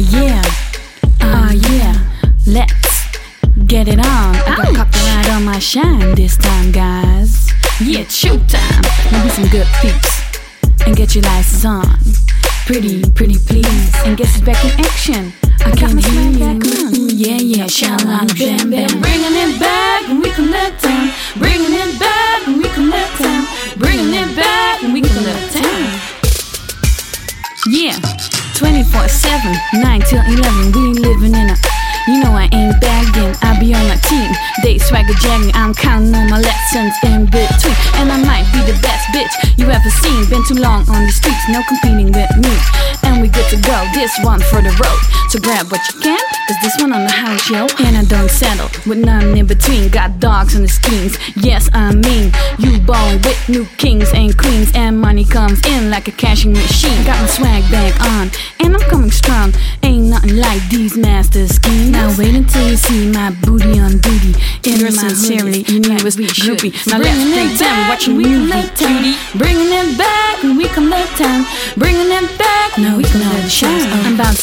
yeah, ah yeah, let's get it on. I got copyright on my shine this time, guys. Yeah, it's showtime. Now be some good peeps and get your license on. Pretty, pretty please, and guess it's back in action. I swag back on. Ooh, yeah, yeah, shalala, bam, bam. Bringing it 7, 9 till 11, we living in a. You know I ain't bagging, I be on my team. They swagger jagging, I'm counting on my lessons in between. And I might be the best bitch you ever seen. Been too long on the streets, no competing with me. And to go, this one for the road. So grab what you can, cause this one on the house, yo. And I don't settle with none in between. Got dogs on the schemes, yes, I mean. You born with new kings and queens, and money comes in like a cashing machine. Got my swag bag on, and I'm coming strong. Ain't nothing like these master schemes. Now wait until you see my booty on duty. In Dress my sincerely, hoodie, you like it's we should. groupie. Now let's it pretend watching we movie, down. Bringing it back, and we come let down. Bringing it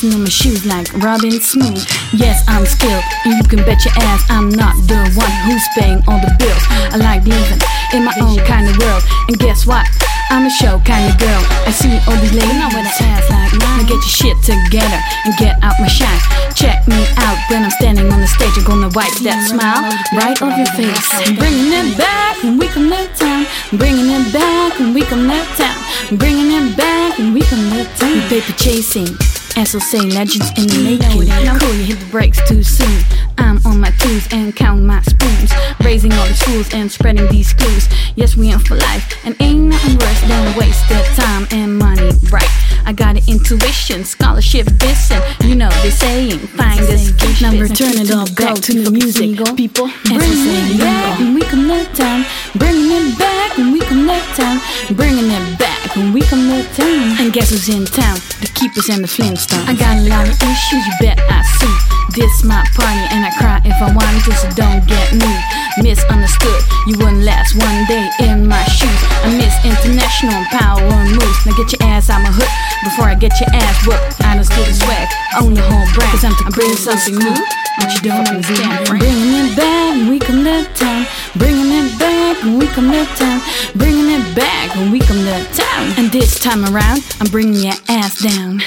I'm on my shoes like Robin Smooth. Yes, I'm skilled, and you can bet your ass I'm not the one who's paying all the bills. I like living in my own kind of world, and guess what? I'm a show kind of girl. I see all these ladies with an ass like mine. Now get your shit together and get out my shine. Check me out when I'm standing on the stage. I'm gonna wipe that smile right off your face. Bringing it back, and we can let down. Bringing it back, and we can let down. Bringing it back, and we can let down. Paper chasing. Say, legends in the making. Cool, you hit the brakes too soon. I'm on my twos and count my spoons. Raising all these fools and spreading these clues. Yes, we in for life, and ain't nothing worse than wasted time and money, right? I got an intuition, scholarship, dissing. You know they saying, find us, Now return it all back to the music, people. Bringing it back, and we let down. Bringing it back, and we let down. Bringing it back, and we can let down. And guess who's in town? The keepers and the Flintstones. I got a lot of issues, you bet I see. This my party, and I cry if I want to, so don't get me misunderstood. You wouldn't last one day in my shoes. I miss international power and moves. Now get your ass out my hood before I get your ass whooped. I don't steal the swag, own the whole brand. Cause I'm, I'm bringing something new, but you don't understand. Bringing it back, we come let town. Bringing it back, when we come let town. Bringing it back, when we come let town. And this time around, I'm bringing your ass down.